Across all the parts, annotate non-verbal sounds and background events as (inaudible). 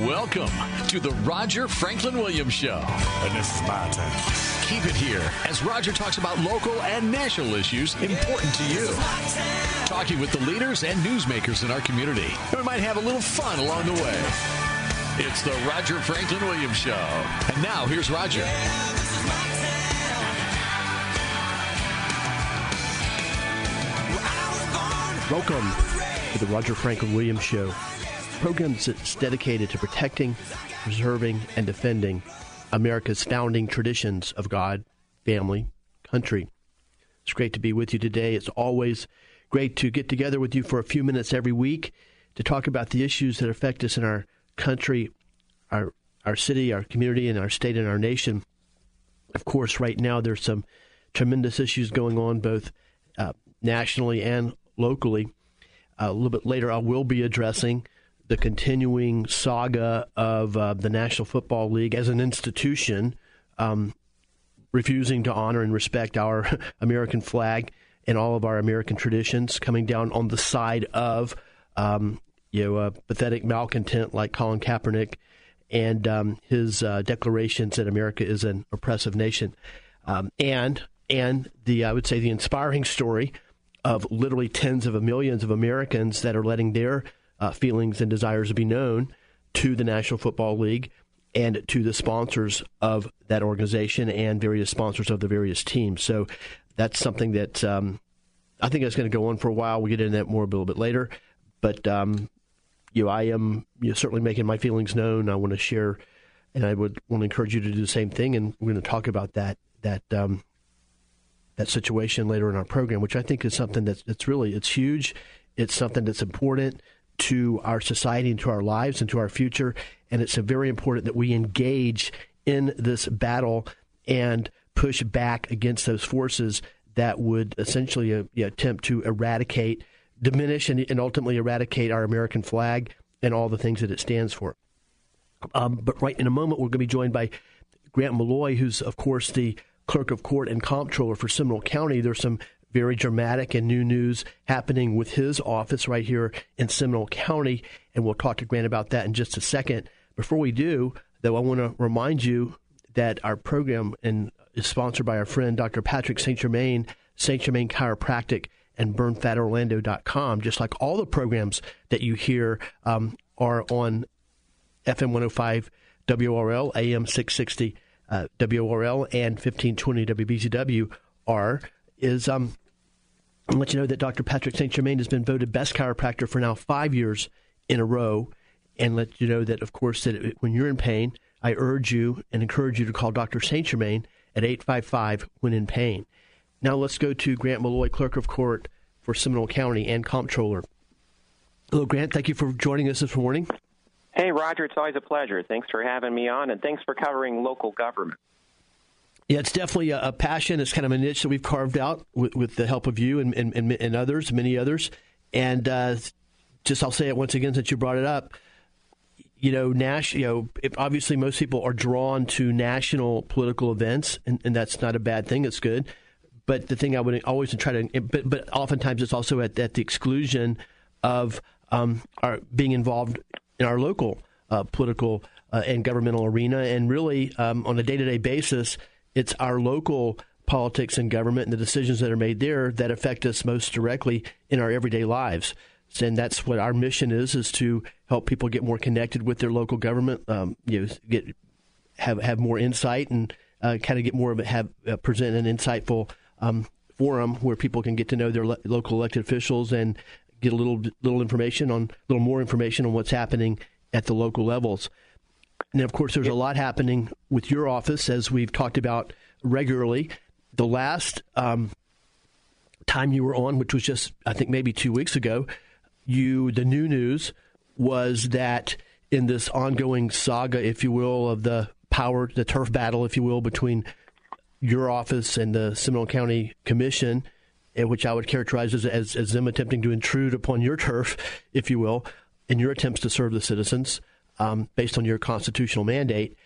Welcome to the Roger Franklin Williams Show. And this is my turn. Keep it here as Roger talks about local and national issues important to you. Talking with the leaders and newsmakers in our community. And we might have a little fun along the way. It's the Roger Franklin Williams Show. And now here's Roger. Welcome to the Roger Franklin Williams Show, program that's dedicated to protecting, preserving, and defending America's founding traditions of God, family, country. It's great to be with you today. It's always great to get together with you for a few minutes every week to talk about the issues that affect us in our country, our our city, our community, and our state and our nation. Of course, right now there's some tremendous issues going on both uh, nationally and locally. Uh, a little bit later, I will be addressing the continuing saga of uh, the National Football League as an institution um, refusing to honor and respect our (laughs) American flag and all of our American traditions, coming down on the side of um, you know a pathetic malcontent like Colin Kaepernick and um, his uh, declarations that America is an oppressive nation, um, and and the I would say the inspiring story of literally tens of millions of Americans that are letting their uh, feelings and desires to be known to the National Football League and to the sponsors of that organization and various sponsors of the various teams. So that's something that um, I think is going to go on for a while. We'll get into that more a little bit later. But um, you know, I am you know, certainly making my feelings known. I want to share, and I would want to encourage you to do the same thing. And we're going to talk about that that um, that situation later in our program, which I think is something that's it's really it's huge. It's something that's important to our society and to our lives and to our future, and it's very important that we engage in this battle and push back against those forces that would essentially uh, attempt to eradicate, diminish, and, and, ultimately eradicate our American flag and all the things that it stands for. Um, but right in a moment, we're going to be joined by Grant Malloy, who's of course the clerk of court and comptroller for Seminole County. There's some very dramatic and new news happening with his office right here in Seminole County, and we'll talk to Grant about that in just a second. Before we do, though, I want to remind you that our program and is sponsored by our friend Dr. Patrick St. Germain, St. Germain Chiropractic, and BurnFatOrlando.com. Just like all the programs that you hear um, are on FM 105 WRL, AM 660 uh, WRL and 1520 WBZW are is um, I'll let you know that Dr. Patrick St. Germain has been voted best chiropractor for now five years in a row, and let you know that, of course, that when you're in pain, I urge you and encourage you to call Dr. St. Germain at 855 when in pain. Now let's go to Grant Malloy, Clerk of Court for Seminole County and Comptroller. Hello, Grant. Thank you for joining us this morning. Hey, Roger, it's always a pleasure. Thanks for having me on, and thanks for covering local government. Yeah, it's definitely a, passion. It's kind of a niche that we've carved out with, with the help of you and, and, and, and others, many others. And uh, just I'll say it once again since you brought it up. You know, Nash. You know, obviously most people are drawn to national political events, and, and that's not a bad thing. It's good. But the thing I would always try to, but but oftentimes it's also at, at the exclusion of um, our being involved in our local uh, political uh, and governmental arena. And really, um, on a day to day basis, it's our local politics and government and the decisions that are made there that affect us most directly in our everyday lives. And that's what our mission is: is to help people get more connected with their local government. Um, you know, get have have more insight and uh, kind of get more of it, have uh, present an insightful um, forum where people can get to know their lo- local elected officials and get a little little information on a little more information on what's happening at the local levels. And of course, there's a lot happening with your office, as we've talked about regularly. The last um, time you were on, which was just I think maybe two weeks ago, you the new news was that in this ongoing saga, if you will, of the power, the turf battle, if you will, between your office and the Seminole County Commission, eh, which I would characterize as, as, as them attempting to intrude upon your turf, if you will, in your attempts to serve the citizens um, based on your constitutional mandate.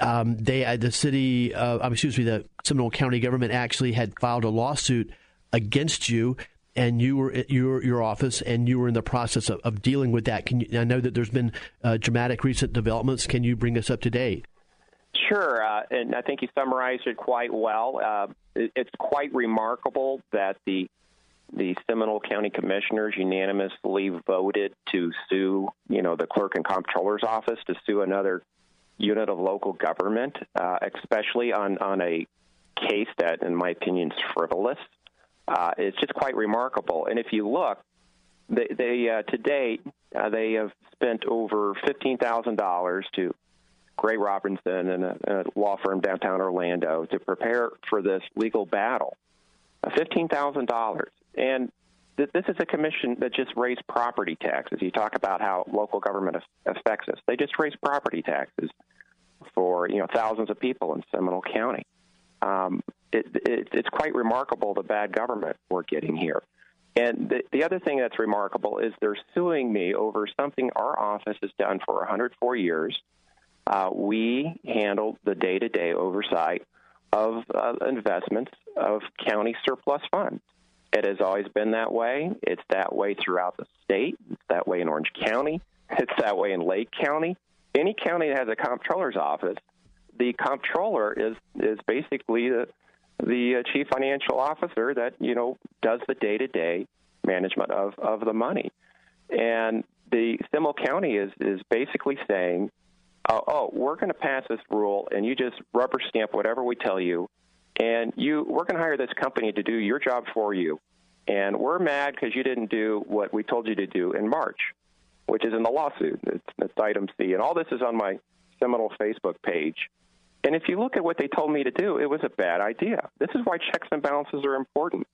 Um, they, uh, the city, uh, excuse me, the Seminole County government actually had filed a lawsuit against you and you were at your your office and you were in the process of, of dealing with that. Can you? I know that there's been uh, dramatic recent developments. Can you bring us up to date? Sure, uh, and I think you summarized it quite well. Uh, it, it's quite remarkable that the the Seminole County Commissioners unanimously voted to sue, you know, the clerk and comptroller's office to sue another unit of local government, uh, especially on on a case that, in my opinion, is frivolous. Uh, it's just quite remarkable. And if you look, they, they uh, to date uh, they have spent over fifteen thousand dollars to Gray Robinson and a, a, law firm downtown Orlando to prepare for this legal battle. Uh, fifteen thousand dollars, and th- this is a commission that just raised property taxes. You talk about how local government affects us; they just raised property taxes for you know thousands of people in Seminole County. Um, it, it, it's quite remarkable the bad government we're getting here. And the, the other thing that's remarkable is they're suing me over something our office has done for 104 years. Uh, we handle the day to day oversight of uh, investments of county surplus funds. It has always been that way. It's that way throughout the state. It's that way in Orange County. It's that way in Lake County. Any county that has a comptroller's office, the comptroller is is basically the the uh, chief financial officer that you know does the day to day management of of the money, and the Seminole County is is basically saying, uh, oh, we're going to pass this rule, and you just rubber stamp whatever we tell you, and you we're going to hire this company to do your job for you, and we're mad because you didn't do what we told you to do in March, which is in the lawsuit. It's, it's item C, and all this is on my Seminole Facebook page. And if you look at what they told me to do, it was a bad idea. This is why checks and balances are important.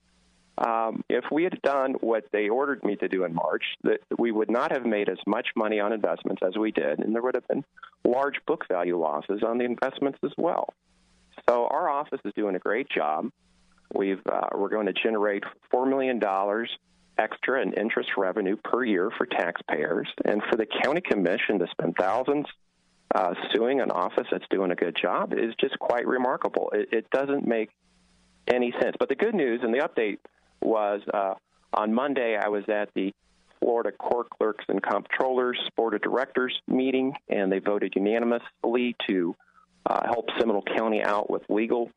Um, if we had done what they ordered me to do in March, that we would not have made as much money on investments as we did, and there would have been large book value losses on the investments as well. So our office is doing a great job. We've uh, we're going to generate four million dollars extra in interest revenue per year for taxpayers, and for the county commission to spend thousands uh, suing an office that's doing a good job is just quite remarkable. It, it doesn't make any sense. But the good news and the update was uh, on Monday, I was at the Florida Court Clerks and Comptrollers Board of Directors meeting, and they voted unanimously to uh, help Seminole County out with legal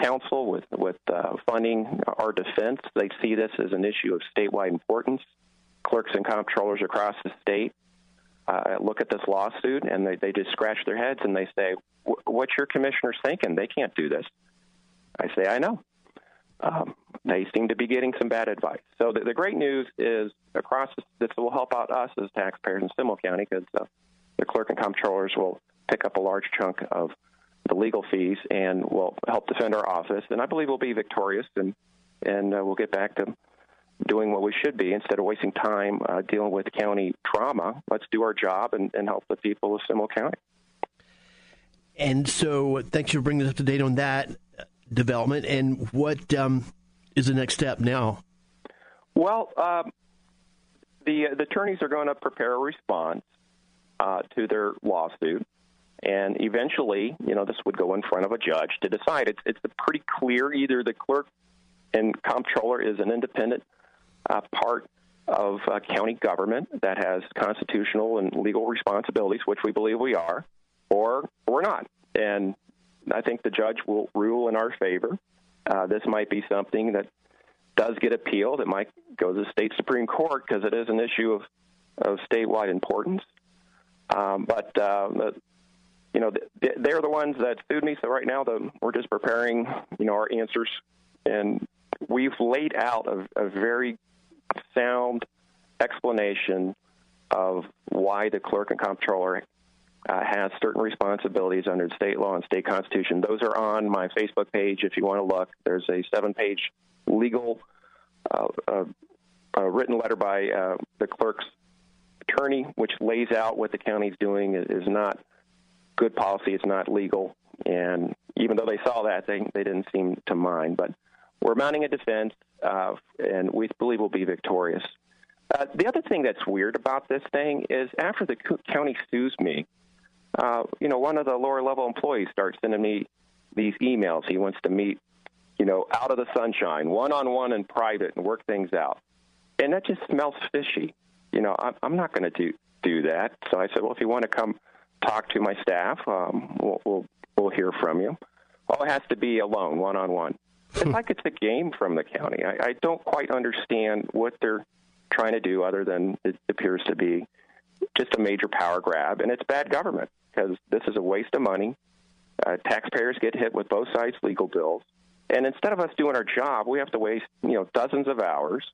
counsel, with with uh, funding our defense. They see this as an issue of statewide importance. Clerks and comptrollers across the state uh, look at this lawsuit and they, they just scratch their heads and they say, What's your commissioners thinking? They can't do this. I say, I know. Um, they seem to be getting some bad advice. So the, the great news is across this, will help out us as taxpayers in Seminole County because uh, the clerk and comptrollers will pick up a large chunk of the legal fees and will help defend our office. And I believe we'll be victorious and and uh, we'll get back to doing what we should be instead of wasting time uh, dealing with county trauma. Let's do our job and, and help the people of Seminole County. And so, thanks for bringing us up to date on that development. And what um, is the next step now? Well, um, the the attorneys are going to prepare a response uh, to their lawsuit, and eventually, you know, this would go in front of a judge to decide. It's it's pretty clear either the clerk and comptroller is an independent uh, part of uh, county government that has constitutional and legal responsibilities, which we believe we are, or we're not. And I think the judge will rule in our favor. Uh, this might be something that does get appealed. It might go to the state supreme court because it is an issue of, of statewide importance. Um, but uh, you know, they're the ones that sued me. So right now, the, we're just preparing, you know, our answers, and we've laid out a, a very sound explanation of why the clerk and comptroller uh, has certain responsibilities under state law and state constitution. Those are on my Facebook page if you want to look. There's a seven page legal uh, uh, written letter by uh, the clerk's attorney which lays out what the county's doing, is, is not good policy. It's not legal. And even though they saw that, they, they didn't seem to mind. But we're mounting a defense, uh, and we believe we'll be victorious. Uh, the other thing that's weird about this thing is after the county sues me, uh, you know, one of the lower level employees starts sending me these emails. He wants to meet, you know, out of the sunshine, one on one in private, and work things out. And that just smells fishy. You know, I'm, I'm not going to do do that. So I said, well, if you want to come talk to my staff, um, we'll, we'll we'll hear from you. All it has to be alone, one on one. It's like it's a game from the county. I, I don't quite understand what they're trying to do, other than it appears to be just a major power grab, and it's bad government because this is a waste of money. Uh, taxpayers get hit with both sides' legal bills, and instead of us doing our job, we have to waste you know dozens of hours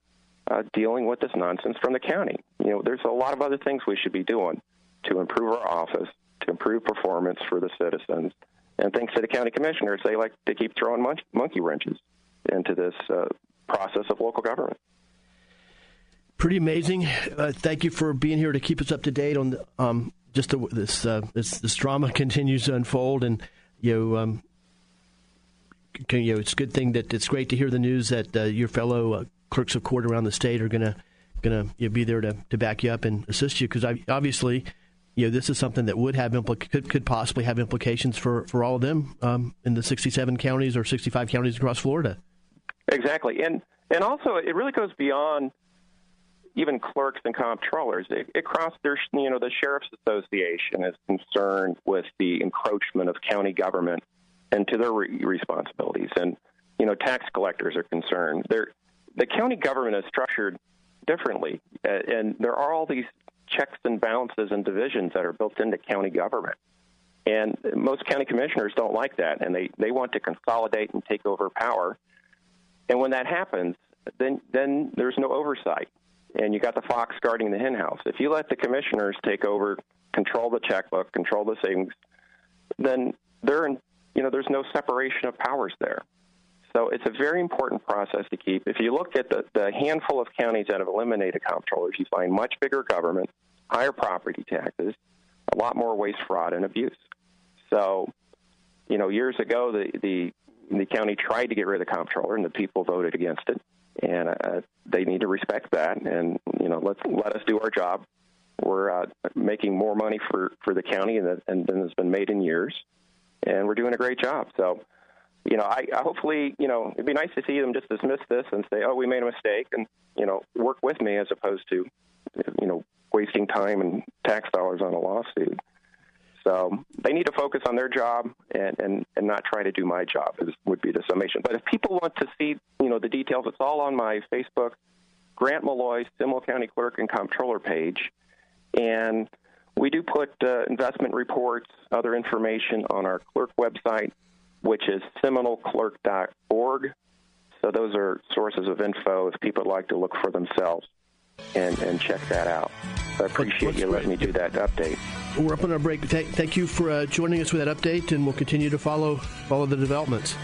uh, dealing with this nonsense from the county. You know, there's a lot of other things we should be doing to improve our office, to improve performance for the citizens. And thanks to the county commissioners, they like to keep throwing monkey wrenches into this uh, process of local government. Pretty amazing. Uh, thank you for being here to keep us up to date on the, um, just the, this, uh, this this drama continues to unfold, and you know, um, can, you know, it's a good thing that it's great to hear the news that uh, your fellow uh, clerks of court around the state are going to going to be there to, to back you up and assist you because obviously you know this is something that would have could, could possibly have implications for, for all of them um, in the 67 counties or 65 counties across Florida. Exactly, and and also it really goes beyond even clerks and comptrollers. It, it crossed their you know the sheriff's association is concerned with the encroachment of county government into their re- responsibilities, and you know tax collectors are concerned. They're the county government is structured differently, and there are all these checks and balances and divisions that are built into county government. And most county commissioners don't like that, and they, they want to consolidate and take over power. And when that happens, then then there's no oversight, and you got the fox guarding the henhouse. If you let the commissioners take over, control the checkbook, control the savings, then they're in, you know there's no separation of powers there. So it's a very important process to keep. If you look at the, the handful of counties that have eliminated comptrollers, you find much bigger government, higher property taxes, a lot more waste, fraud, and abuse. So, you know, years ago, the the, the county tried to get rid of the comptroller, and the people voted against it. And uh, they need to respect that, and you know, let's let us do our job. We're uh, making more money for for the county than, than has been made in years, and we're doing a great job. So you know, I, I hopefully, you know, it'd be nice to see them just dismiss this and say, "Oh, we made a mistake," and you know, work with me as opposed to, you know, wasting time and tax dollars on a lawsuit. So they need to focus on their job and, and, and not try to do my job. Is, would be the summation. But if people want to see, you know, the details, it's all on my Facebook, Grant Malloy, Seminole County Clerk and Comptroller page, and we do put uh, investment reports, other information on our clerk website which is seminoleclerk.org. So those are sources of info if people would like to look for themselves and, and check that out. I appreciate you letting me do that update. We're up on our break. Thank you for uh, joining us with that update, and we'll continue to follow follow the developments.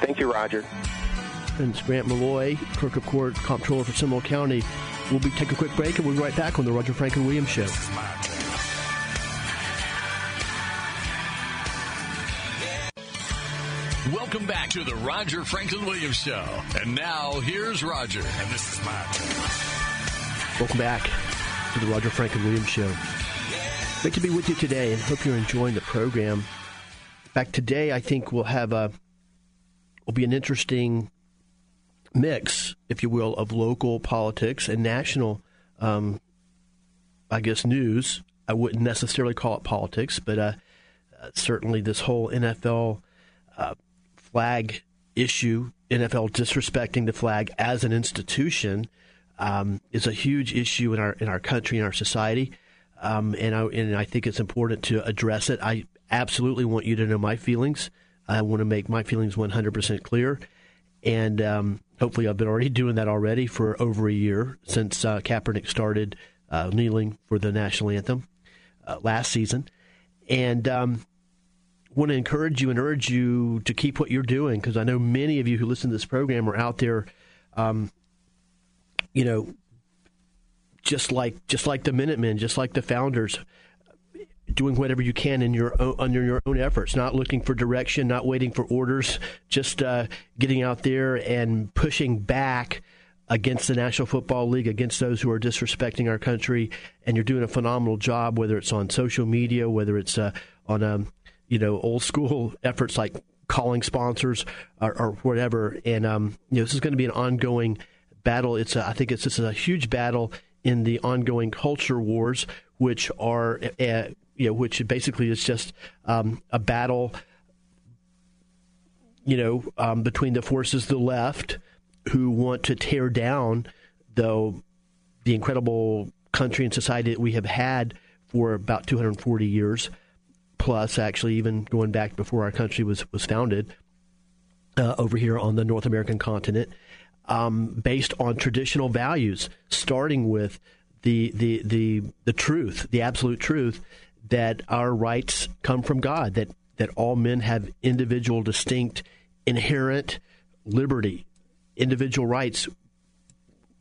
Thank you, Roger. And Grant Malloy, Clerk of Court, Comptroller for Seminole County. We'll be take a quick break, and we'll be right back on the Roger Franklin Williams Show. Welcome back to the Roger Franklin Williams Show. And now here's Roger. And this is my turn. Welcome back to the Roger Franklin Williams Show. Great to be with you today and hope you're enjoying the program. Back today, I think we'll have a will be an interesting mix, if you will, of local politics and national, um, I guess, news. I wouldn't necessarily call it politics, but uh, uh, certainly this whole NFL uh, flag issue, NFL disrespecting the flag as an institution, um, is a huge issue in our in our country and our society. Um, and I and I think it's important to address it. I absolutely want you to know my feelings. I want to make my feelings 100% clear, and um, hopefully I've been already doing that already for over a year since uh, Kaepernick started uh, kneeling for the national anthem uh, last season, and um, want to encourage you and urge you to keep what you're doing because I know many of you who listen to this program are out there, um, you know, just like just like the Minutemen, just like the founders, doing whatever you can in your own, under your own efforts, not looking for direction, not waiting for orders, just uh, getting out there and pushing back against the National Football League, against those who are disrespecting our country, and you're doing a phenomenal job. Whether it's on social media, whether it's uh, on um, you know old school (laughs) efforts like calling sponsors or, or whatever, and um, you know this is going to be an ongoing battle. It's a, I think it's this is a huge battle in the ongoing culture wars, which are uh, you know which basically is just um, a battle. You know, um, between the forces the left who want to tear down the the incredible country and society that we have had for about 240 years plus actually even going back before our country was was founded uh, over here on the North American continent um, based on traditional values, starting with the, the, the, the truth, the absolute truth that our rights come from God, that, that all men have individual, distinct, inherent liberty, individual rights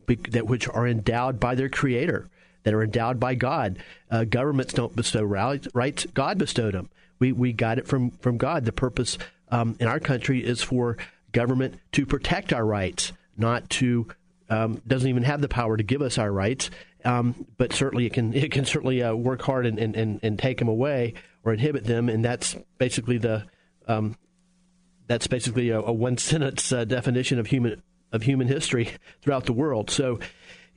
that which are endowed by their Creator, that are endowed by God. Uh, governments don't bestow rights; God bestowed them. We we got it from from God. The purpose um, in our country is for government to protect our rights, not to um, doesn't even have the power to give us our rights, um, but certainly it can (laughs) it can certainly uh, work hard and, and, and, and, take them away or inhibit them, and that's basically the um, that's basically a, a one sentence uh, definition of human of human history (laughs) throughout the world. So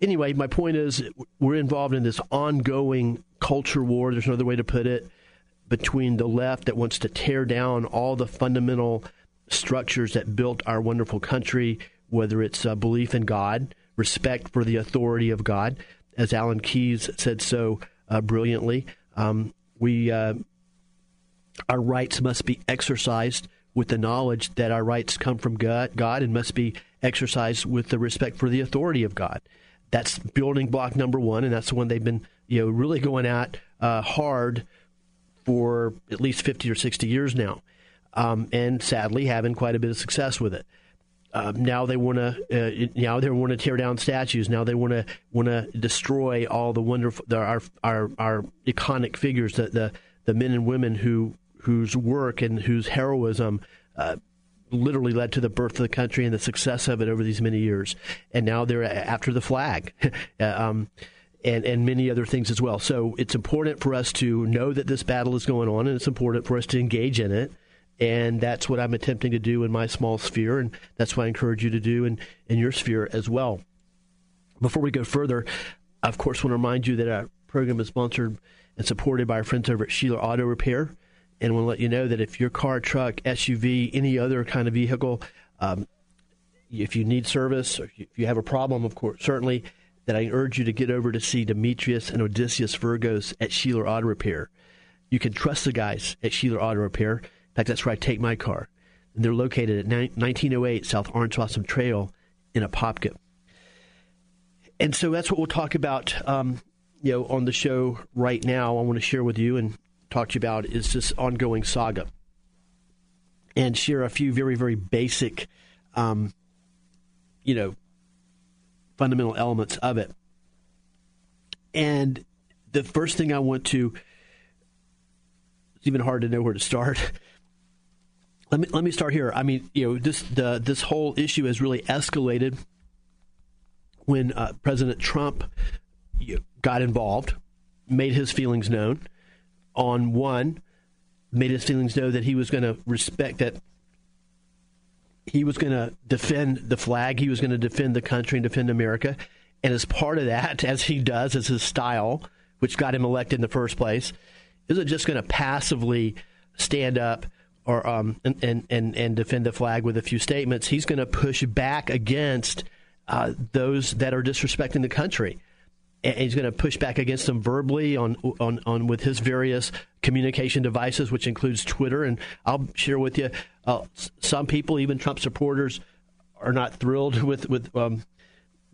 anyway, my point is we're involved in this ongoing culture war. There's another way to put it between the left that wants to tear down all the fundamental structures that built our wonderful country whether it's uh, belief in God, respect for the authority of God, as Alan Keyes said so uh, brilliantly. Um, we uh, our rights must be exercised with the knowledge that our rights come from God, God and must be exercised with the respect for the authority of God. That's building block number one, and that's the one they've been you know really going at uh, hard for at least fifty or sixty years now, um, and sadly having quite a bit of success with it. Uh, now they want to uh, now they want to tear down statues. Now they want to want to destroy all the wonderful the, our our our iconic figures, the, the the men and women who whose work and whose heroism uh, literally led to the birth of the country and the success of it over these many years. And now they're after the flag. (laughs) Uh, um, and, and many other things as well. So it's important for us to know that this battle is going on, and it's important for us to engage in it and that's what I'm attempting to do in my small sphere, and that's what I encourage you to do in, in your sphere as well. Before we go further, I, of course, want to remind you that our program is sponsored and supported by our friends over at Sheeler Auto Repair. And we'll let you know that if your car, truck, SUV, any other kind of vehicle, um, if you need service, or if you have a problem, of course, certainly, that I urge you to get over to see Demetrius and Odysseus Virgos at Sheeler Auto Repair. You can trust the guys at Sheeler Auto Repair. In fact, that's where I take my car. And they're located at 1908 South Orange Blossom Trail in Apopka. And so that's what we'll talk about, um, you know, on the show right now. I want to share with you and talk to you about is this ongoing saga, and share a few very, very basic, um, you know, fundamental elements of it. And the first thing I want to, it's even hard to know where to start. (laughs) Let me let me start here. I mean, you know, this the this whole issue has really escalated when uh, President Trump got involved, made his feelings known. On one, made his feelings know that he was going to respect that he was going to defend the flag, he was going to defend the country and defend America. And as part of that, as he does, as his style, which got him elected in the first place, isn't just going to passively stand up or um, and, and and defend the flag with a few statements, he's going to push back against uh, those that are disrespecting the country. And he's going to push back against them verbally on, on, on with his various communication devices, which includes Twitter. And I'll share with you, uh, some people, even Trump supporters, are not thrilled (laughs) with with um,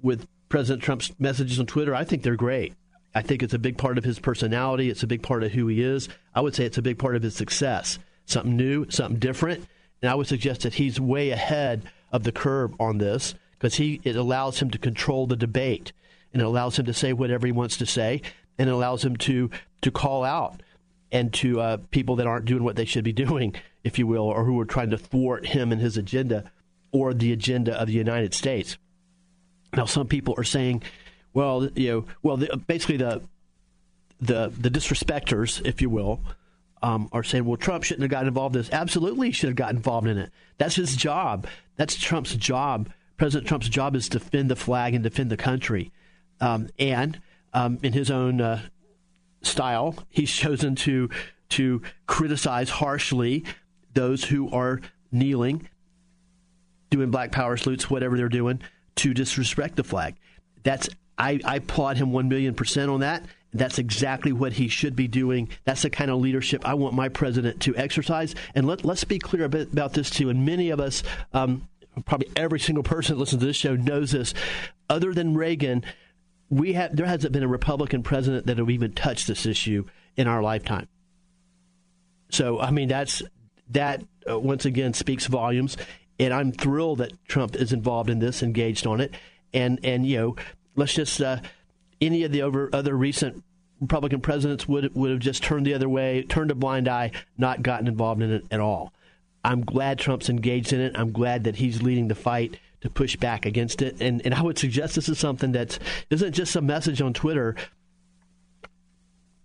with President Trump's messages on Twitter. I think they're great. I think it's a big part of his personality. It's a big part of who he is. I would say it's a big part of his success something new, something different. And I would suggest that he's way ahead of the curve on this because he it allows him to control the debate. And it allows him to say whatever he wants to say, and it allows him to to call out and to uh, people that aren't doing what they should be (laughs) doing, if you will, or who are trying to thwart him and his agenda or the agenda of the United States. Now, some people are saying, well, you know, well, the, basically the the the disrespecters, if you will, um, are saying, well, Trump shouldn't have gotten involved in this. Absolutely, he should have got involved in it. That's his job. That's Trump's job. President Trump's job is to defend the flag and defend the country. Um, and um, in his own uh, style, he's (laughs) chosen to to criticize harshly those who are kneeling, doing black power salutes, whatever they're doing, to disrespect the flag. That's I, I applaud him one million percent on that. That's exactly what he should be doing. That's the kind of leadership I want my president to exercise. And let, let's be clear about this too. And many of us, um, probably every single person that listens to this show knows this. Other than Reagan, we have there hasn't been a Republican president that have even touched this issue in our lifetime. So I mean that's that uh, once again speaks volumes, and I'm thrilled that Trump is involved in this, engaged on it, and and you know let's just uh, any of the over, other recent Republican presidents would would have just turned the other way, turned a blind eye, not gotten involved in it at all. I'm glad Trump's engaged in it. I'm glad that he's leading the fight to push back against it. And and I would suggest this is something that isn't just a message on Twitter.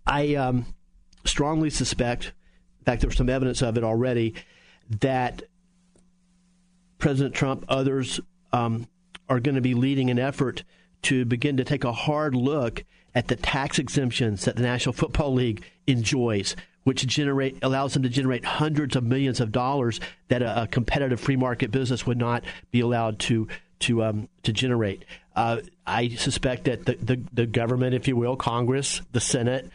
I um, strongly suspect, in fact, there's some evidence of it already, that President Trump, others um, are going to be leading an effort to begin to take a hard look at the tax exemptions that the National Football League enjoys, which generate allows them to generate hundreds of millions of dollars that a, a competitive free market business would not be allowed to to um, to generate. Uh, I suspect that the, the, the government, if you will, Congress, the Senate,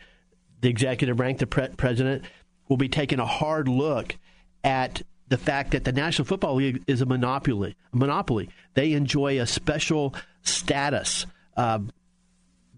the executive branch, the pre- president, will be taking a hard look at the fact that the National Football League is a monopoly. A monopoly. They enjoy a special status uh,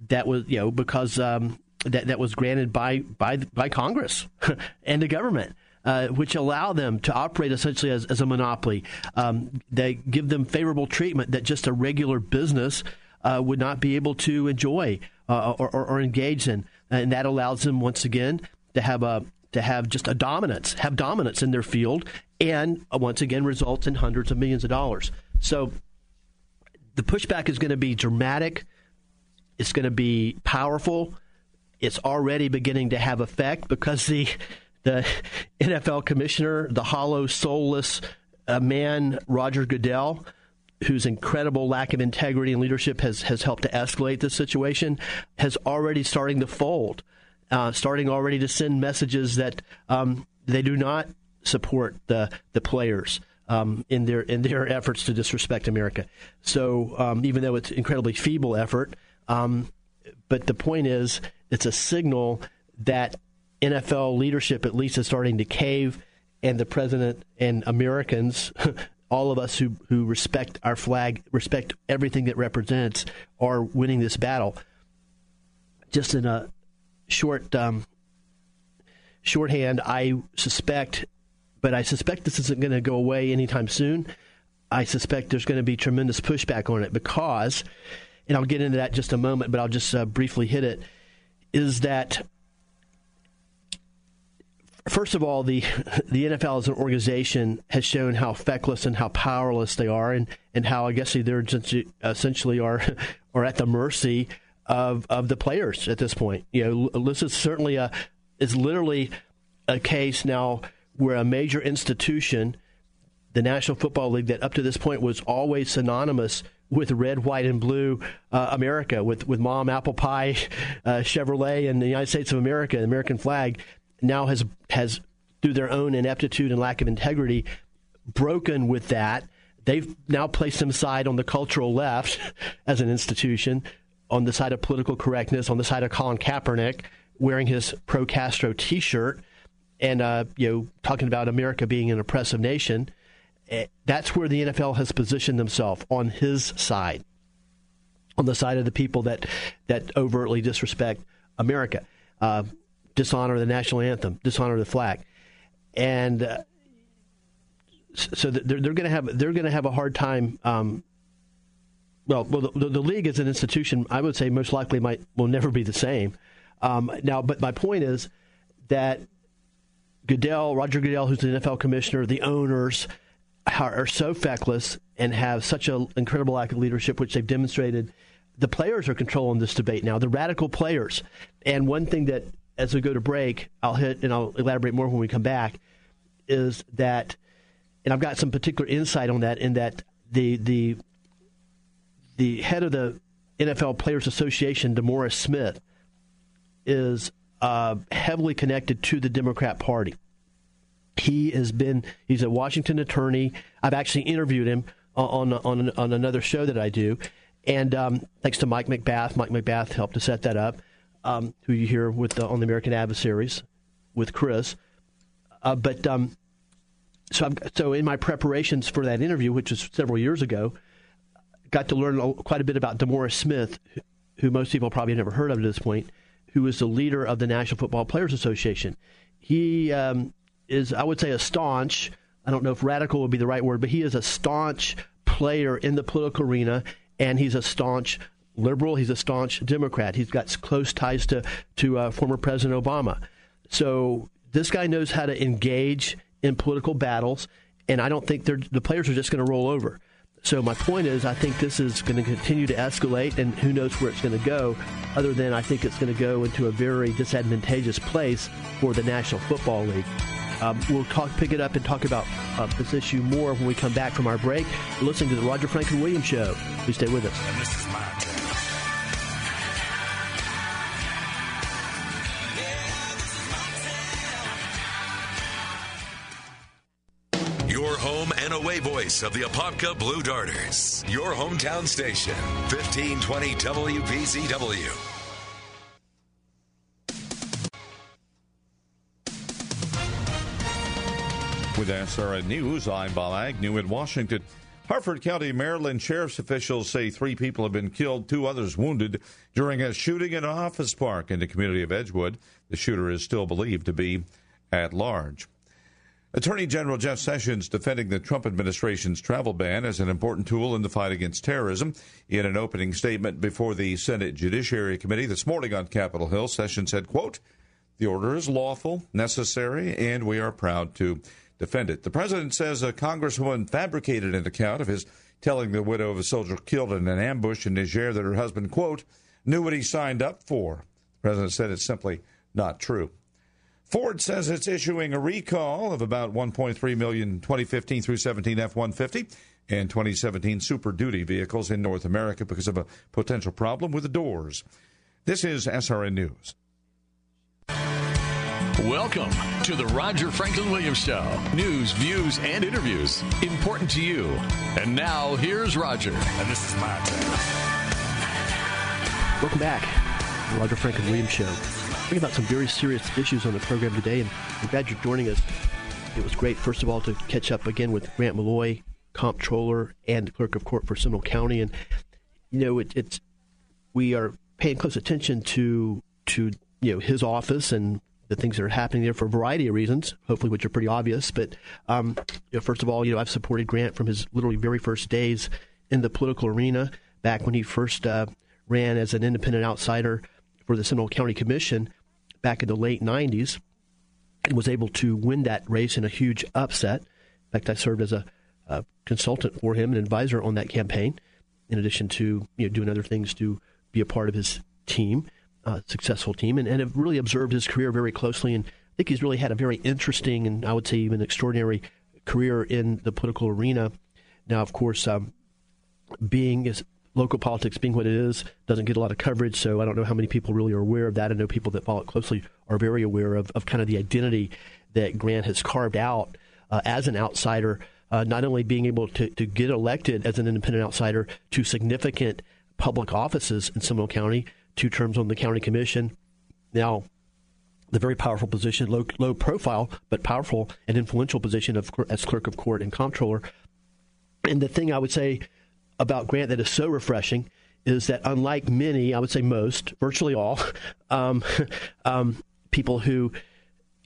that was, you know, because um, that that was granted by by by Congress (laughs) and the government. Uh, which allow them to operate essentially as, as a monopoly. Um, they give them favorable treatment that just a regular business uh, would not be able to enjoy uh, or, or, or, engage in, and that allows them once again to have a to have just a dominance, have dominance in their field, and uh, once again results in hundreds of millions of dollars. So the pushback is going to be dramatic. It's going to be powerful. It's already beginning to have effect because the the (laughs) NFL commissioner, the hollow, soulless uh, man, Roger Goodell, whose incredible lack of integrity and leadership has, has helped to escalate this situation, has already starting to fold, uh, starting already to send messages that um, they do not support the the players um, in their in their efforts to disrespect America. So um, even though it's incredibly feeble effort, um, but the point is, it's a signal that NFL leadership at least is starting to cave, and the president and Americans. (laughs) all of us who, who respect our flag, respect everything that represents, are winning this battle. Just in a short um, shorthand, I suspect but I suspect this isn't going to go away anytime soon. I suspect there's going to be tremendous pushback on it because, and I'll get into that in just a moment, but I'll just uh, briefly hit it, is that first of all, the the NFL as an organization has shown how feckless and how powerless they are, and, and how I guess they're essentially are (laughs) are at the mercy of of the players at this point. You know, this is certainly a is literally a case now where a major institution, the National Football League, that up to this point was always synonymous with red, white, and blue uh, America, with, with mom, apple pie, (laughs) uh, Chevrolet, and the United States of America, the American flag, now has, has, through their own ineptitude and lack of integrity, broken with that. They've now placed them aside on the cultural left (laughs) as an institution, on the side of political correctness, on the side of Colin Kaepernick wearing his pro Castro t shirt and uh, you know talking about America being an oppressive nation, eh, that's where the NFL has positioned themselves on his side, on the side of the people that that overtly disrespect America, uh, dishonor the national anthem, dishonor the flag, and uh, so they're, they're going to have they're going to have a hard time um, well, well, the, the, league as an institution, I would say most likely might will never be the same. Um, now, but my point is that Goodell, Roger Goodell, who's the NFL commissioner, the owners are, so feckless and have such an incredible lack of leadership, which they've demonstrated. The players are controlling this debate now. The radical players, and one thing that as we go to break, I'll hit and I'll elaborate more when we come back, is that, and I've got some particular insight on that. In that the the the head of the NFL Players Association, DeMaurice Smith, is uh, heavily connected to the Democrat Party. He has been, he's a Washington attorney. I've actually interviewed him on, on, on another show that I do. And um, thanks to Mike McBath, Mike McBath helped to set that up, um, who you hear with the, on the American Adversaries with Chris. Uh, but um, so, I'm, so in my preparations for that interview, which was several years ago, got to learn quite a bit about DeMaurice Smith, who most people probably never heard of at this point, who is the leader of the National Football Players Association. He um, is, I would say, a staunch. I don't know if radical would be the right word, but he is a staunch player in the political arena, and he's a staunch liberal. He's a staunch Democrat. He's got close ties to to uh, former President Obama. So this guy knows how to engage in political battles, and I don't think the players are just going to roll over. So my point is, I think this is going to continue to escalate, and who knows where it's going to go. Other than I think it's going to go into a very disadvantageous place for the National Football League. Um, we'll talk, pick it up and talk about uh, this issue more when we come back from our break. You're listening to the Roger Franklin Williams Show. Please stay with us. Your home and away voice of the Apopka Blue Darters. Your hometown station, 1520 WBZW. SRN News, I'm Bob Agnew in Washington. Harford County, Maryland sheriff's officials say three people have been killed, two others wounded during a shooting in an office park in the community of Edgewood. The shooter is still believed to be at large. Attorney General Jeff Sessions defending the Trump administration's travel ban as an important tool in the fight against terrorism. In an opening statement before the Senate Judiciary Committee this morning on Capitol Hill, Sessions said, quote, the order is lawful, necessary, and we are proud to defend it. The president says a congresswoman fabricated an account of his telling the widow of a soldier killed in an ambush in Niger that her husband, quote, knew what he signed up for. The president said it's simply not true. Ford says it's issuing a recall of about 1.3 million 2015 through 17 F 150 and 2017 Super Duty vehicles in North America because of a potential problem with the doors. This is SRN News. Welcome to the Roger Franklin Williams Show. News, views, and interviews important to you. And now here's Roger. And this is my turn. Welcome back. The Roger Franklin Williams Show talking about some very serious issues on the program today, and I'm glad you're joining us. It was great, first of all, to catch up again with Grant Malloy, comptroller and clerk of court for Seminole County, and you know it, it's we are paying close attention to to you know his office and the things that are happening there for a variety of reasons, hopefully which are pretty obvious. But um, you know, first of all, you know I've supported Grant from his literally very first days in the political arena, back when he first uh, ran as an independent outsider for the Seminole County Commission back in the late 90s and was able to win that race in a huge upset. In fact, I served as a, a consultant for him, an advisor on that campaign, in addition to you know, doing other things to be a part of his team, uh, successful team, and, and have really observed his career very closely. And I think he's really had a very interesting and I would say even extraordinary career in the political arena. Now, of course, um, being as local politics being what it is doesn't get a lot of coverage, so I don't know how many people really are aware of that. I know people that follow it closely are very aware of, of kind of the identity that Grant has carved out uh, as an outsider, uh, not only being able to, to get elected as an independent outsider to significant public offices in Seminole County, two terms on the county commission. Now, the very powerful position, low, low profile, but powerful and influential position of as clerk of court and comptroller. And the thing I would say about Grant that is so refreshing is that unlike many, I would say most, virtually all, (laughs) um, (laughs) um, people who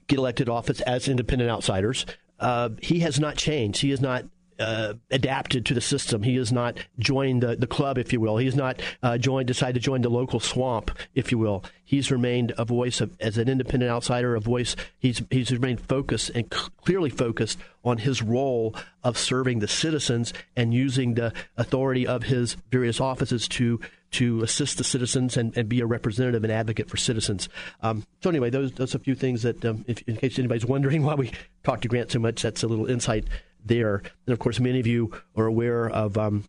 get elected office as independent outsiders, uh, he has not changed. He has not uh, adapted to the system. He has not joined the, the club, if you will. He has not uh, joined, decided to join the local swamp, if you will. He's remained a voice of, as an independent outsider, a voice. He's he's remained focused and clearly focused on his role of serving the citizens and using the authority of his various offices to to assist the citizens and, and be a representative and advocate for citizens. Um, so anyway, those those are a few things that, um, if, in case anybody's wondering (laughs) why we talk to Grant so much, that's a little insight there. And of course, many of you are aware of, um,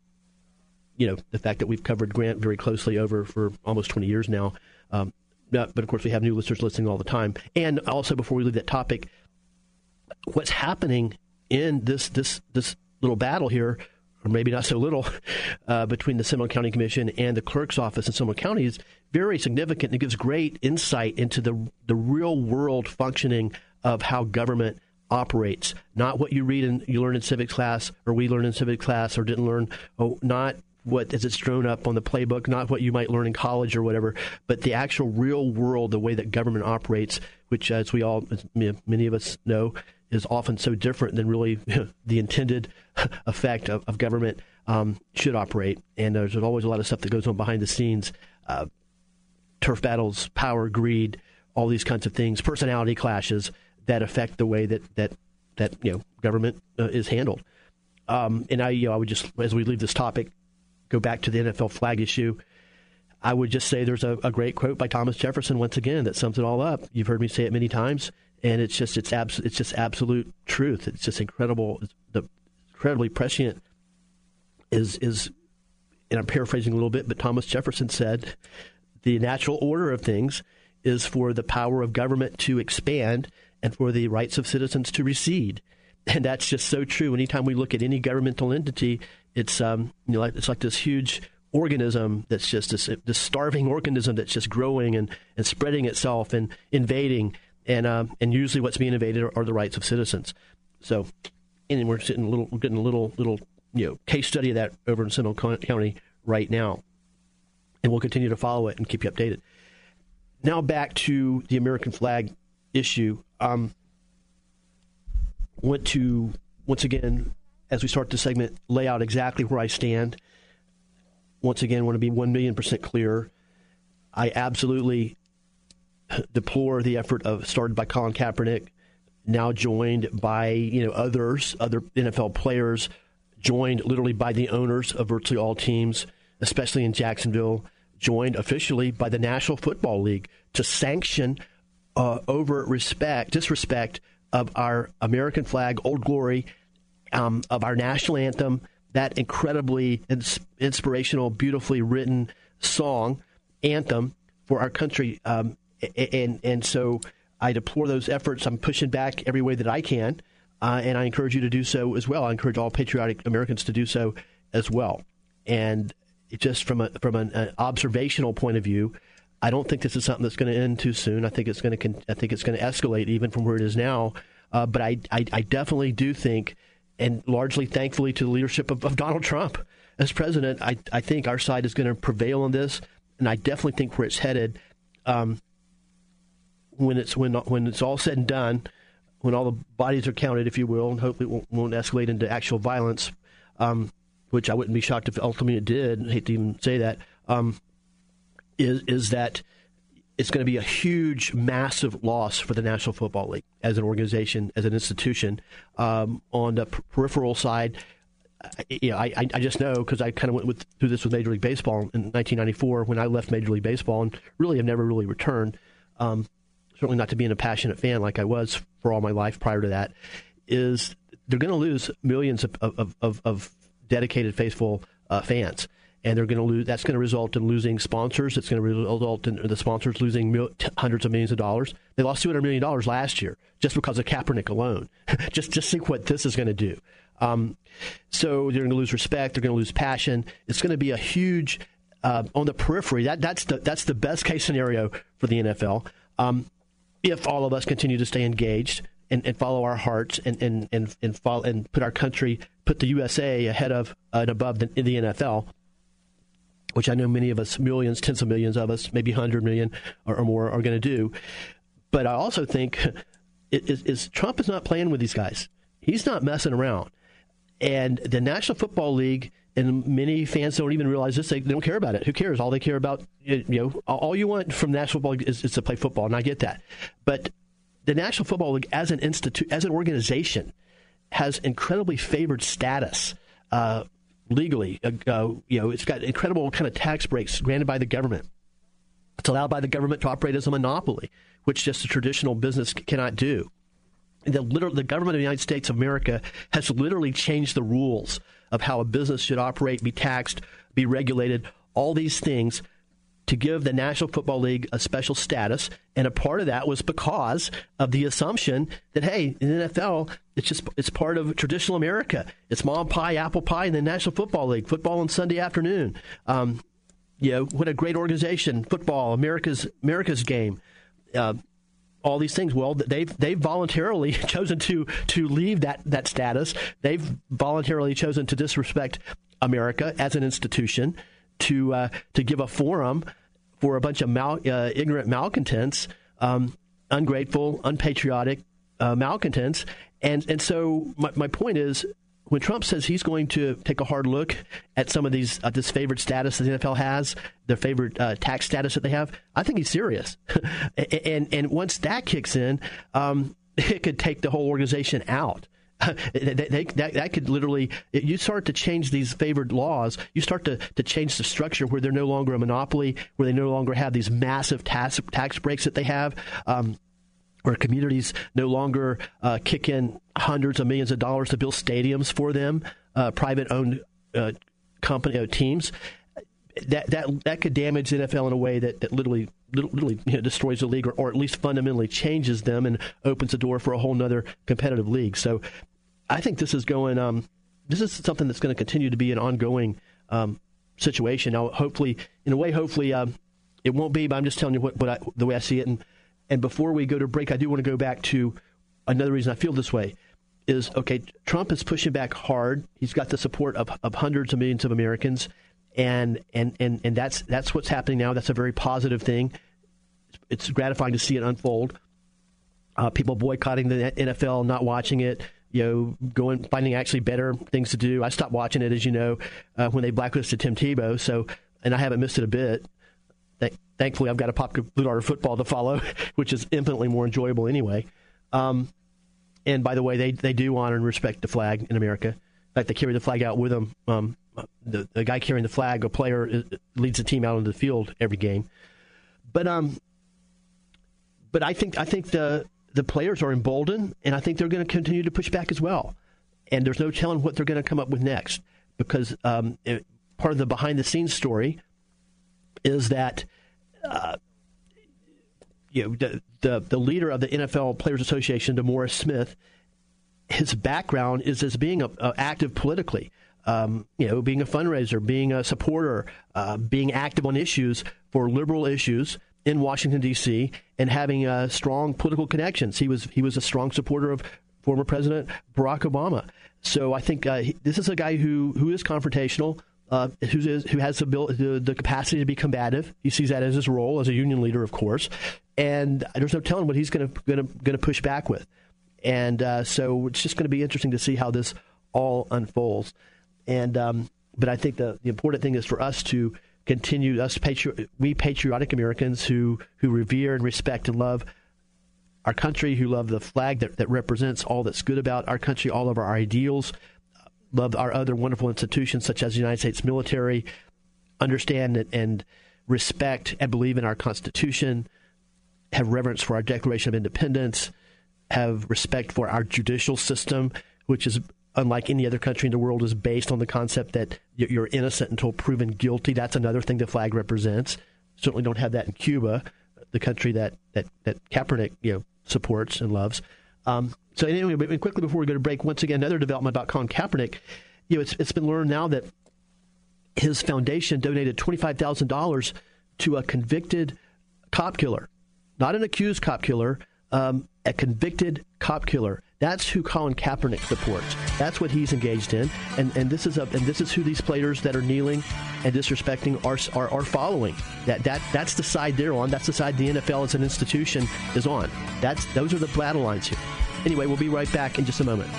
you know, the fact that we've covered Grant very closely over for almost 20 years now. Um, but of course, we have new listeners listening all the time. And also, before we leave that topic, what's happening in this this this little battle here, or maybe not so little, (laughs) uh, between the Seminole County Commission and the clerk's office in Seminole County is very significant. It gives great insight into the the real world functioning of how government operates, not what you read and you learn in civics class, or we learn in civics class, or didn't learn, oh, not what is it's drawn up on the playbook, not what you might learn in college or whatever, but the actual real world, the way that government operates, which, as we all, as many of us know, is often so different than really (laughs) the intended (laughs) effect of, of government um, should operate. And there's always a lot of stuff that goes on behind the scenes uh, turf battles, power, greed, all these kinds of things, personality clashes that affect the way that that that you know government uh, is handled. Um, and I, you know, I would just as we leave this topic, go back to the NFL flag issue. I would just say there's a, a great quote by Thomas Jefferson once again that sums it all up. You've heard me say it many times, and it's just it's abs- it's just absolute truth. It's just incredible. It's the incredibly prescient is is, and I'm paraphrasing a little bit, but Thomas Jefferson said, the natural order of things is for the power of government to expand and for the rights of citizens to recede. And that's just so true. Anytime we look at any governmental entity, it's um, you know, like, it's like this huge organism that's just this, this starving organism that's just growing and, and spreading itself and invading. And um, and usually what's being invaded are, are, the rights of citizens. So, and we're sitting a little, we're getting a little little you know case study of that over in Seminole County right now, and we'll continue to follow it and keep you updated. Now back to the American flag issue. Um, want to once again, as we start the segment, lay out exactly where I stand. Once again, want to be one million percent clear. I absolutely deplore the effort of started by Colin Kaepernick, now joined by you know others, other NFL players, joined literally by the owners of virtually all teams, especially in Jacksonville, joined officially by the National Football League to sanction uh, over respect, disrespect of our American flag, Old Glory, um, of our national anthem, that incredibly ins- inspirational, beautifully written song, anthem for our country. Um, and, and so I deplore those efforts. I'm pushing back every way that I can. Uh, and I encourage you to do so as well. I encourage all patriotic Americans to do so as well. And just from a from an, an observational point of view, I don't think this is something that's going to end too soon. I think it's going to I think it's going to escalate even from where it is now. Uh, but I, I, I definitely do think, and largely thankfully to the leadership of, of Donald Trump as president, I I think our side is going to prevail on this, and I definitely think where it's headed. Um, when it's when when it's all said and done, when all the bodies are counted, if you will, and hopefully it won't, won't escalate into actual violence, um, which I wouldn't be shocked if ultimately it did. I hate to even say that. Um, is is that it's going to be a huge, massive loss for the National Football League as an organization, as an institution. Um, on the peripheral side, you know, I, I just know because I kind of went with, through this with Major League Baseball in 1994 when I left Major League Baseball and really have never really returned. Um, certainly not to being a passionate fan like I was for all my life prior to that. Is they're going to lose millions of, of, of, of dedicated, faithful uh, fans and they're going to lose. That's going to result in losing sponsors. It's going to result in the sponsors losing mil, hundreds of millions of dollars. They lost two hundred million dollars last year just because of Kaepernick alone. (laughs) just just think what this is going to do. Um, so they're going to lose respect. They're going to lose passion. It's going to be a huge uh, on the periphery. That that's the that's the best case scenario for the NFL. Um, if all of us continue to stay engaged and, and follow our hearts and and and and, follow, and put our country, put the USA ahead of uh, and above the, the NFL which I know many of us, millions, tens of millions of us, maybe 100 million or, or more, are going to do. But I also think it, is, is Trump is not playing with these guys. He's not messing around. And the National Football League and many fans don't even realize this. They, they, don't care about it. Who cares? All they care about, you know, all you want from National Football League is, is to play football, and I get that. But the National Football League, as an institute, as an organization, has incredibly favored status uh, legally. Uh, uh, you know, it's got incredible kind of tax breaks granted by the government. It's allowed by the government to operate as a monopoly, which just a traditional business cannot do. The, the government of the United States of America has literally changed the rules of how a business should operate, be taxed, be regulated, all these things to give the National Football League a special status. And a part of that was because of the assumption that, hey, in the NFL, it's just it's part of traditional America. It's mom pie, apple pie, and the National Football League, football on Sunday afternoon. Um, you know, what a great organization, football, America's America's game. Uh, all these things. Well, they've they've voluntarily (laughs) chosen to to leave that that status. They've voluntarily chosen to disrespect America as an institution, to uh, to give a forum for a bunch of mal, uh, ignorant malcontents, um, ungrateful, unpatriotic uh, malcontents, and and so my, my point is when Trump says he's going to take a hard look at some of these uh, this favored status that the NFL has, their favorite uh, tax status that they have, I think he's serious. (laughs) and and once that kicks in, um, (laughs) it could take the whole organization out. (laughs) they, they, that, that could literally you start to change these favored laws you start to, to change the structure where they're no longer a monopoly where they no longer have these massive tax tax breaks that they have um, where communities no longer uh, kick in hundreds of millions of dollars to build stadiums for them, uh, private owned uh, company uh, teams. That that that could damage the NFL in a way that, that literally literally you know, destroys the league, or, or at least fundamentally changes them and opens the door for a whole other competitive league. So, I think this is going. Um, this is something that's going to continue to be an ongoing um, situation. Now, hopefully, in a way, hopefully, um, it won't be. But I'm just telling you what, what I, the way I see it. And and before we go to break, I do want to go back to another reason I feel this way is okay, Trump is pushing back hard. He's got the support of, of hundreds of millions of Americans. And, and, and, and that's, that's what's happening now. That's a very positive thing. It's gratifying to see it unfold. Uh, people boycotting the NFL, not watching it, you know, going finding actually better things to do. I stopped watching it, as you know, uh, when they blacklisted Tim Tebow. So, and I haven't missed it a bit thankfully, I've got Apopka Blue Darter football to follow, (laughs) which is infinitely more enjoyable anyway. Um, and by the way, they, they do honor and respect the flag in America. In fact, they carry the flag out with them. Um, the, the guy carrying the flag, a player, leads the team out onto the field every game. But um, but I think I think the the players are emboldened, and I think they're going to continue to push back as well. And there's no telling what they're going to come up with next, because um, it, part of the behind the scenes story is that uh, you know, the, the, the leader of the NFL Players Association, DeMaurice Smith, his background is as being a, a active politically. Um, you know, being a fundraiser, being a supporter, uh, being active on issues for liberal issues in Washington D.C. and having uh, strong political connections. He was he was a strong supporter of former President Barack Obama. So I think uh, he, this is a guy who who is confrontational, uh, who, is, who has the, the, the, capacity to be combative. He sees that as his role as a union leader, of course, and there's no telling what he's going to going to push back with. And uh, so it's just going to be interesting to see how this all unfolds. And um, but I think the, the important thing is for us to continue us patri- we patriotic Americans who who revere and respect and love our country, who love the flag that, that represents all that's good about our country, all of our ideals love our other wonderful institutions such as the United States military, understand and respect and believe in our Constitution, have reverence for our Declaration of Independence, have respect for our judicial system, which is unlike any other country in the world, is based on the concept that you're innocent until proven guilty. That's another thing the flag represents. Certainly don't have that in Cuba, the country that that, that Kaepernick you know supports and loves. Um, so anyway, quickly before we go to break, once again, another development about Colin Kaepernick. You know, it's, it's been learned now that his foundation donated twenty-five thousand dollars to a convicted cop killer, not an accused cop killer, um, a convicted cop killer. That's who Colin Kaepernick supports. That's what he's engaged in, and and this is a and this is who these players that are kneeling and disrespecting are are, are following. That that that's the side they're on. That's the side the NFL as an institution is on. That's those are the battle lines here. Anyway, we'll be right back in just a moment.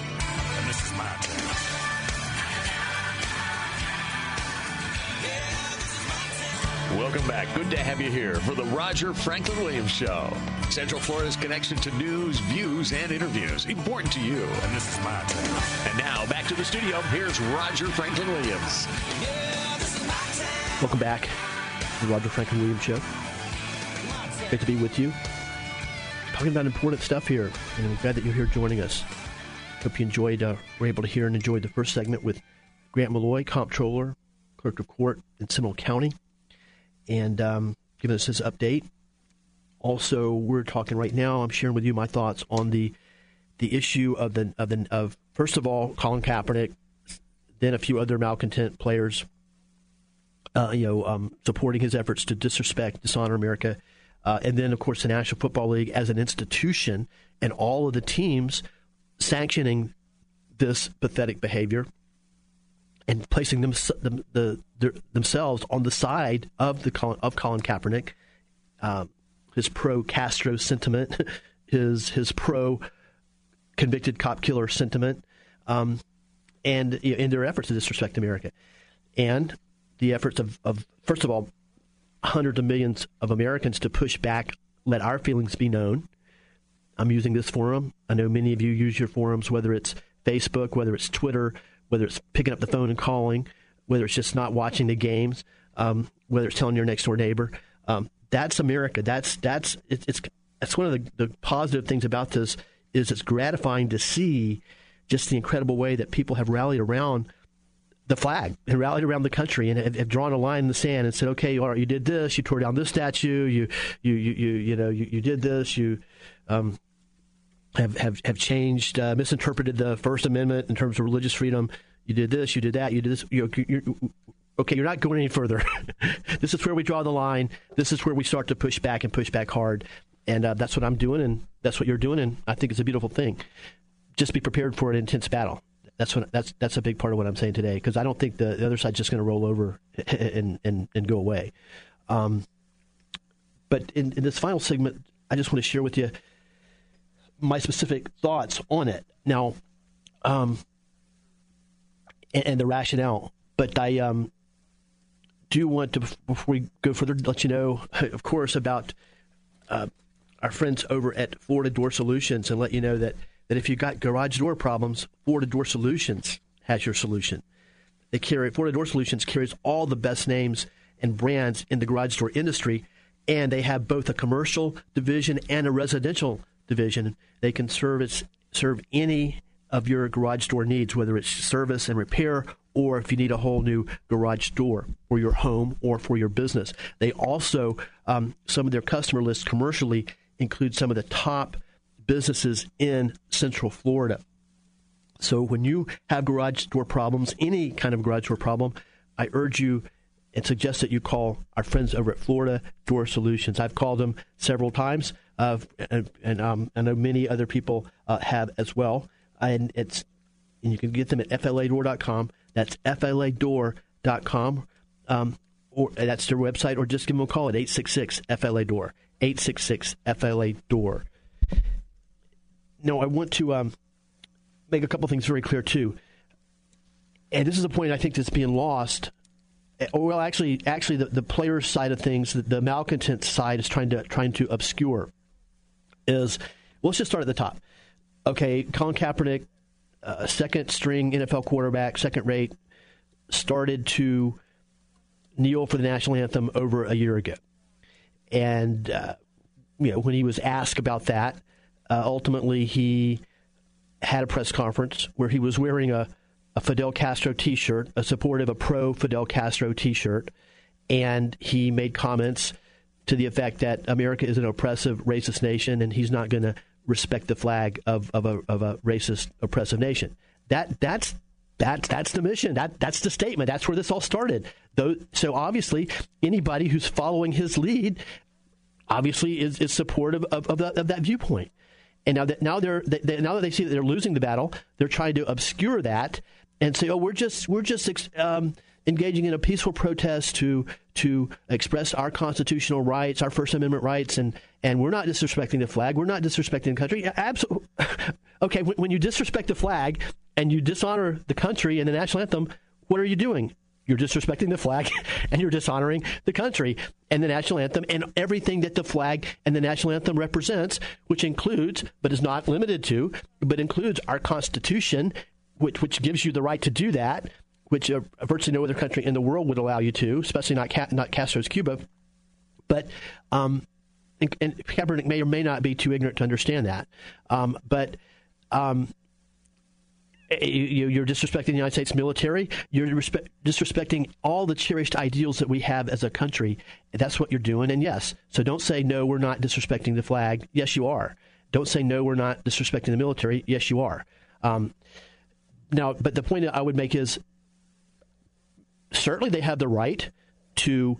Welcome back. Good to have you here for the Roger Franklin Williams Show. Central Florida's connection to news, views, and interviews. Important to you. And this is my turn. And now, back to the studio. Here's Roger Franklin Williams. Welcome back to the Roger Franklin Williams Show. Great to be with you. Talking about important stuff here, and I'm glad that you're here joining us. Hope you enjoyed, uh, were able to hear and enjoy the first segment with Grant Maloy, comptroller, clerk of court in Seminole County, and um, giving us his update. Also, we're talking right now. I'm sharing with you my thoughts on the the issue of the of the of first of all Colin Kaepernick, then a few other malcontent players, uh, you know, um, supporting his efforts to disrespect, dishonor America, uh, and then of course the National Football League as an institution and all of the teams sanctioning this pathetic behavior and placing them, the, the, the, themselves on the side of the of Colin Kaepernick, um, his pro Castro sentiment, (laughs) his his pro convicted cop killer sentiment, um, and in their efforts to disrespect America, and the efforts of, of first of all hundreds of millions of Americans to push back, let our feelings be known. I'm using this forum. I know many of you use your forums, whether it's Facebook, whether it's Twitter, whether it's picking up the phone and calling, whether it's just not watching the games, um, whether it's telling your next door neighbor. Um, that's America. That's that's it, it's that's one of the, the positive things about this is it's gratifying to see just the incredible way that people have rallied around the flag and rallied around the country and have, have, drawn a line in the sand and said, okay, all right, you did this, you tore down this statue, you you you you, you know you, you did this, you um, have have have changed, uh, misinterpreted the First Amendment in terms of religious freedom. You did this, you did that, you did this. You're, you're, okay, you're not going any further. (laughs) this is where we draw the line. This is where we start to push back and push back hard. And uh, that's what I'm doing, and that's what you're doing, and I think it's a beautiful thing. Just be prepared for an intense battle. That's what that's that's a big part of what I'm saying today, because I don't think the, the other side's just going to roll over (laughs) and and and go away. Um, but in, in this final segment, I just want to share with you my specific thoughts on it. Now, um, and, and, the rationale. But I um, do want to, before we go further, let you know, (laughs) of course, about uh, our friends over at Florida Door Solutions and let you know that, that if you've got garage door problems, Florida Door Solutions has your solution. They carry Florida Door Solutions carries all the best names and brands in the garage door industry, and they have both a commercial division and a residential division. They can service serve any of your garage door needs, whether it's service and repair or if you need a whole new garage door for your home or for your business. They also, um, some of their customer lists commercially include some of the top businesses in Central Florida. So when you have garage door problems, any kind of garage door problem, I urge you and suggest that you call our friends over at Florida Door Solutions. I've called them several times uh, and, and um, I know many other people uh, have as well. And it's and you can get them at fladoor.com. That's fladoor.com. Um, or that's their website, or just give them a call at 866 FLA Door. 866 FLA Door. No, I want to um, make a couple things very clear, too. And this is a point I think that's being lost well, actually, actually, the, the player side of things, the, the malcontent side, is trying to trying to obscure is let's just start at the top. Okay, Colin Kaepernick, uh, second string NFL quarterback, second rate, started to kneel for the national anthem over a year ago. And, uh, you know, when he was asked about that, uh, ultimately he had a press conference where he was wearing a, a Fidel Castro t shirt, a supportive, a pro Fidel Castro t shirt, and he made comments to the effect that America is an oppressive, racist nation, and he's not going to respect the flag of, of, a, of a racist, oppressive nation. That that's that's that's the mission. That that's the statement. That's where this all started. Though, so obviously, anybody who's following his lead, obviously, is, is supportive of, of, that, of that viewpoint. And now that now they're they, now that they see that they're losing the battle, they're trying to obscure that and say, "Oh, we're just we're just um, engaging in a peaceful protest to to express our constitutional rights, our First Amendment rights, and and we're not disrespecting the flag. We're not disrespecting the country. Absolutely. (laughs) okay, when, when you disrespect the flag and you dishonor the country and the national anthem, what are you doing? you're disrespecting the flag (laughs) and you're dishonoring the country and the national anthem and everything that the flag and the national anthem represents, which includes, but is not limited to, but includes our Constitution, which, which gives you the right to do that, which uh, virtually no other country in the world would allow you to, especially not, Ca- not Castro's Cuba. But, um, and, and, Kaepernick may or may not be too ignorant to understand that. Um, but, um, you, are disrespecting the United States military. You're disrespecting all the cherished ideals that we have as a country. That's what you're doing. And yes, so don't say, no, we're not disrespecting the flag. Yes, you are. Don't say, no, we're not disrespecting the military. Yes, you are. Um, now, but the point I would make is certainly they have the right to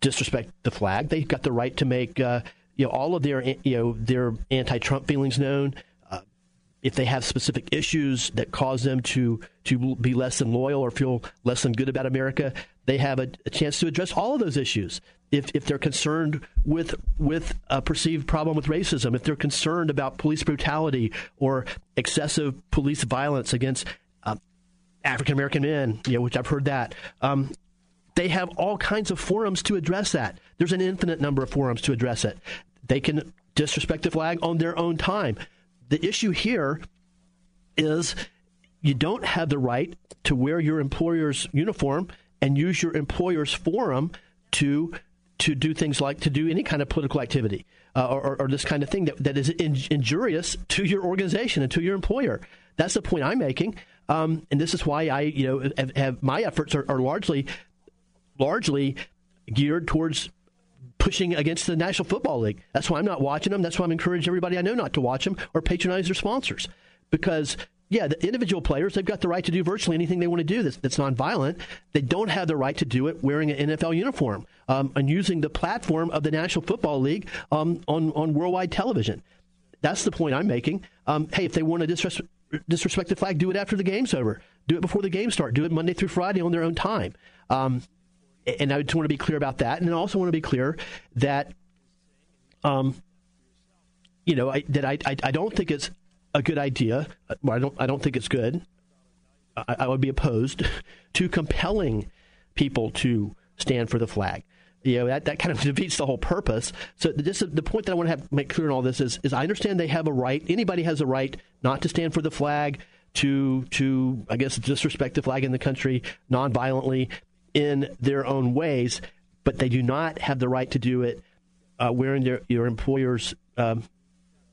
disrespect the flag. They've got the right to make uh, you know all of their you know their anti-Trump feelings known if they have specific issues that cause them to to be less than loyal or feel less than good about America, they have a, a chance to address all of those issues. If, if they're concerned with with a perceived problem with racism, if they're concerned about police brutality or excessive police violence against uh, African American men, you know, which I've heard that. Um, they have all kinds of forums to address that. There's an infinite number of forums to address it. They can disrespect the flag on their own time the issue here is you don't have the right to wear your employer's uniform and use your employer's forum to to do things like to do any kind of political activity uh, or, or, this kind of thing that, that is in, injurious to your organization and to your employer. That's the point I'm making, um, and this is why I you know have, have my efforts are, are largely largely geared towards pushing against the National Football League. That's why I'm not watching them. That's why I'm encouraging everybody I know not to watch them or patronize their sponsors. Because, yeah, the individual players, they've got the right to do virtually anything they want to do that's, that's nonviolent. They don't have the right to do it wearing an NFL uniform um, and using the platform of the National Football League um, on, on worldwide television. That's the point I'm making. Um, hey, if they want to disrespect, disrespect the flag, do it after the game's over. Do it before the game start. Do it Monday through Friday on their own time. Um, and I just want to be clear about that. And I also want to be clear that, um, you know, I, that I, I, I don't think it's a good idea. Well, I don't I don't think it's good. I, I would be opposed (laughs) to compelling people to stand for the flag you know that, that kind of (laughs) defeats the whole purpose. So this the point that I want to have make clear in all this is is I understand they have a right. Anybody has a right not to stand for the flag, to to I guess disrespect the flag in the country nonviolently in their own ways, but they do not have the right to do it uh, wearing their, your employer's um,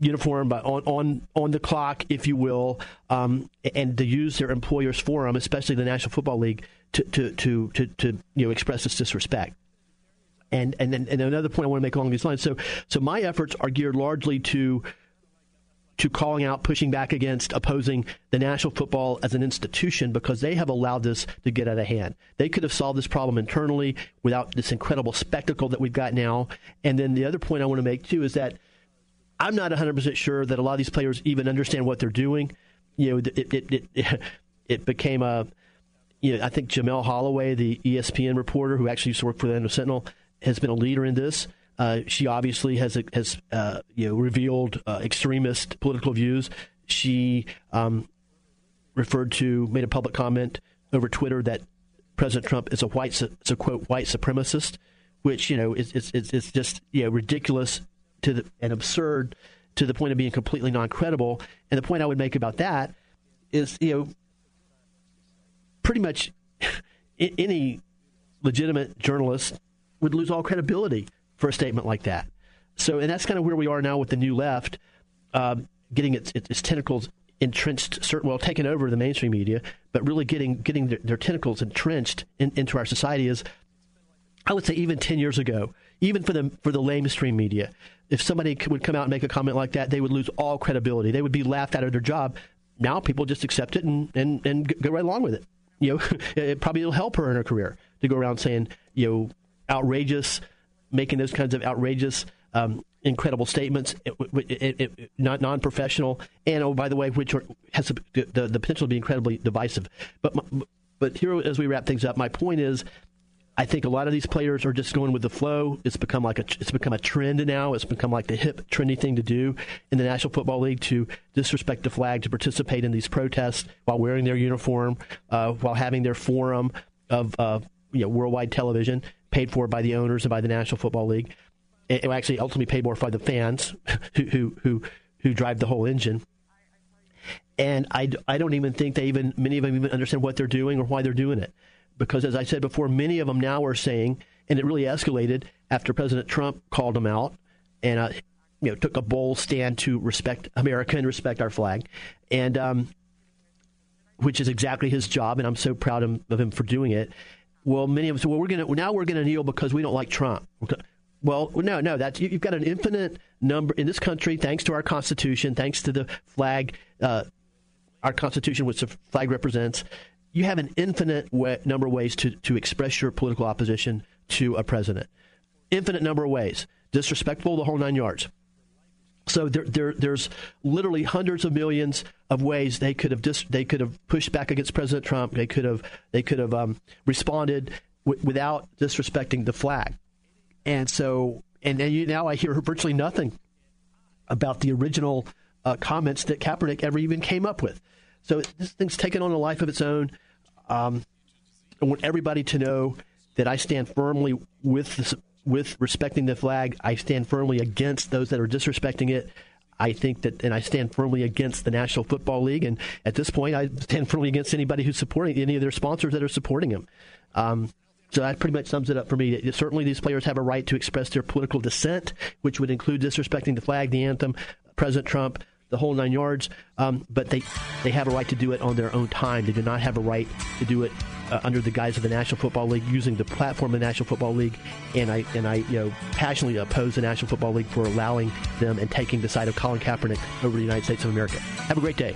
uniform but on, on, on the clock, if you will, um, and to use their employer's forum, especially the National Football League, to, to, to, to, to you know, express this disrespect. And, and, then, and another point I want to make along these lines. So, so my efforts are geared largely to to calling out, pushing back against, opposing the National Football as an institution because they have allowed this to get out of hand. They could have solved this problem internally without this incredible spectacle that we've got now. And then the other point I want to make too is that I'm not 100% sure that a lot of these players even understand what they're doing. You know, it it it, it (laughs) became a you know, I think Jemele Holloway, the ESPN reporter who actually used to work for the Atlanta Sentinel, has been a leader in this. Uh, she obviously has has uh, you know revealed uh, extremist political views. She um, referred to made a public comment over Twitter that President Trump is a white is a quote white supremacist, which you know is is, is just you know ridiculous to the and absurd to the point of being completely non credible. And the point I would make about that is you know pretty much (laughs) any legitimate journalist would lose all credibility for a statement like that. So, and that's kind of where we are now with the new left, um, getting its, its, tentacles entrenched, certain, well, taken over the mainstream media, but really getting getting their, their tentacles entrenched in, into our society is, I would say, even ten years ago, even for the for the mainstream media, if somebody would come out and make a comment like that, they would lose all credibility. They would be laughed out of their job. Now people just accept it and and, and go right along with it. You know, (laughs) it probably will help her in her career to go around saying, you know, outrageous making those kinds of outrageous, um, incredible statements, it, it, it, not non-professional, and oh, by the way, which are, has the, the, the, potential to be incredibly divisive. But but here, as we wrap things up, my point is. I think a lot of these players are just going with the flow. It's become like a it's become a trend now. It's become like the hip, trendy thing to do in the National Football League to disrespect the flag, to participate in these protests while wearing their uniform, uh, while having their forum, of uh, you know, worldwide television, paid for by the owners and by the National Football League. It, actually ultimately paid more by the fans (laughs) who, who, who, who drive the whole engine. And I, I don't even think they even, many of them even understand what they're doing or why they're doing it. Because as I said before, many of them now are saying, and it really escalated after President Trump called them out and uh, you know took a bold stand to respect America and respect our flag, and um, which is exactly his job, and I'm so proud of, him for doing it. Well, many of us, well, we're gonna now we're gonna kneel because we don't like Trump. Well, no, no, that's you've got an infinite number in this country, thanks to our Constitution, thanks to the flag, uh, our Constitution, which the flag represents. You have an infinite way, number of ways to, to express your political opposition to a president. Infinite number of ways. Disrespectful, the whole nine yards. So there, there, there's literally hundreds of millions of ways they could have dis- they could have pushed back against President Trump. They could have they could have um, responded w- without disrespecting the flag. And so and, and you, now I hear virtually nothing about the original uh, comments that Kaepernick ever even came up with. So this thing's taken on a life of its own. Um, I want everybody to know that I stand firmly with with respecting the flag. I stand firmly against those that are disrespecting it. I think that, and I stand firmly against the National Football League. And at this point, I stand firmly against anybody who's supporting any of their sponsors that are supporting them. Um, so that pretty much sums it up for me. Certainly, these players have a right to express their political dissent, which would include disrespecting the flag, the anthem, President Trump, the whole nine yards. Um, but they they have a right to do it on their own time. They do not have a right to do it uh, under the guise of the National Football League, using the platform of the National Football League. And I and I you know passionately oppose the National Football League for allowing them and taking the side of Colin Kaepernick over the United States of America. Have a great day.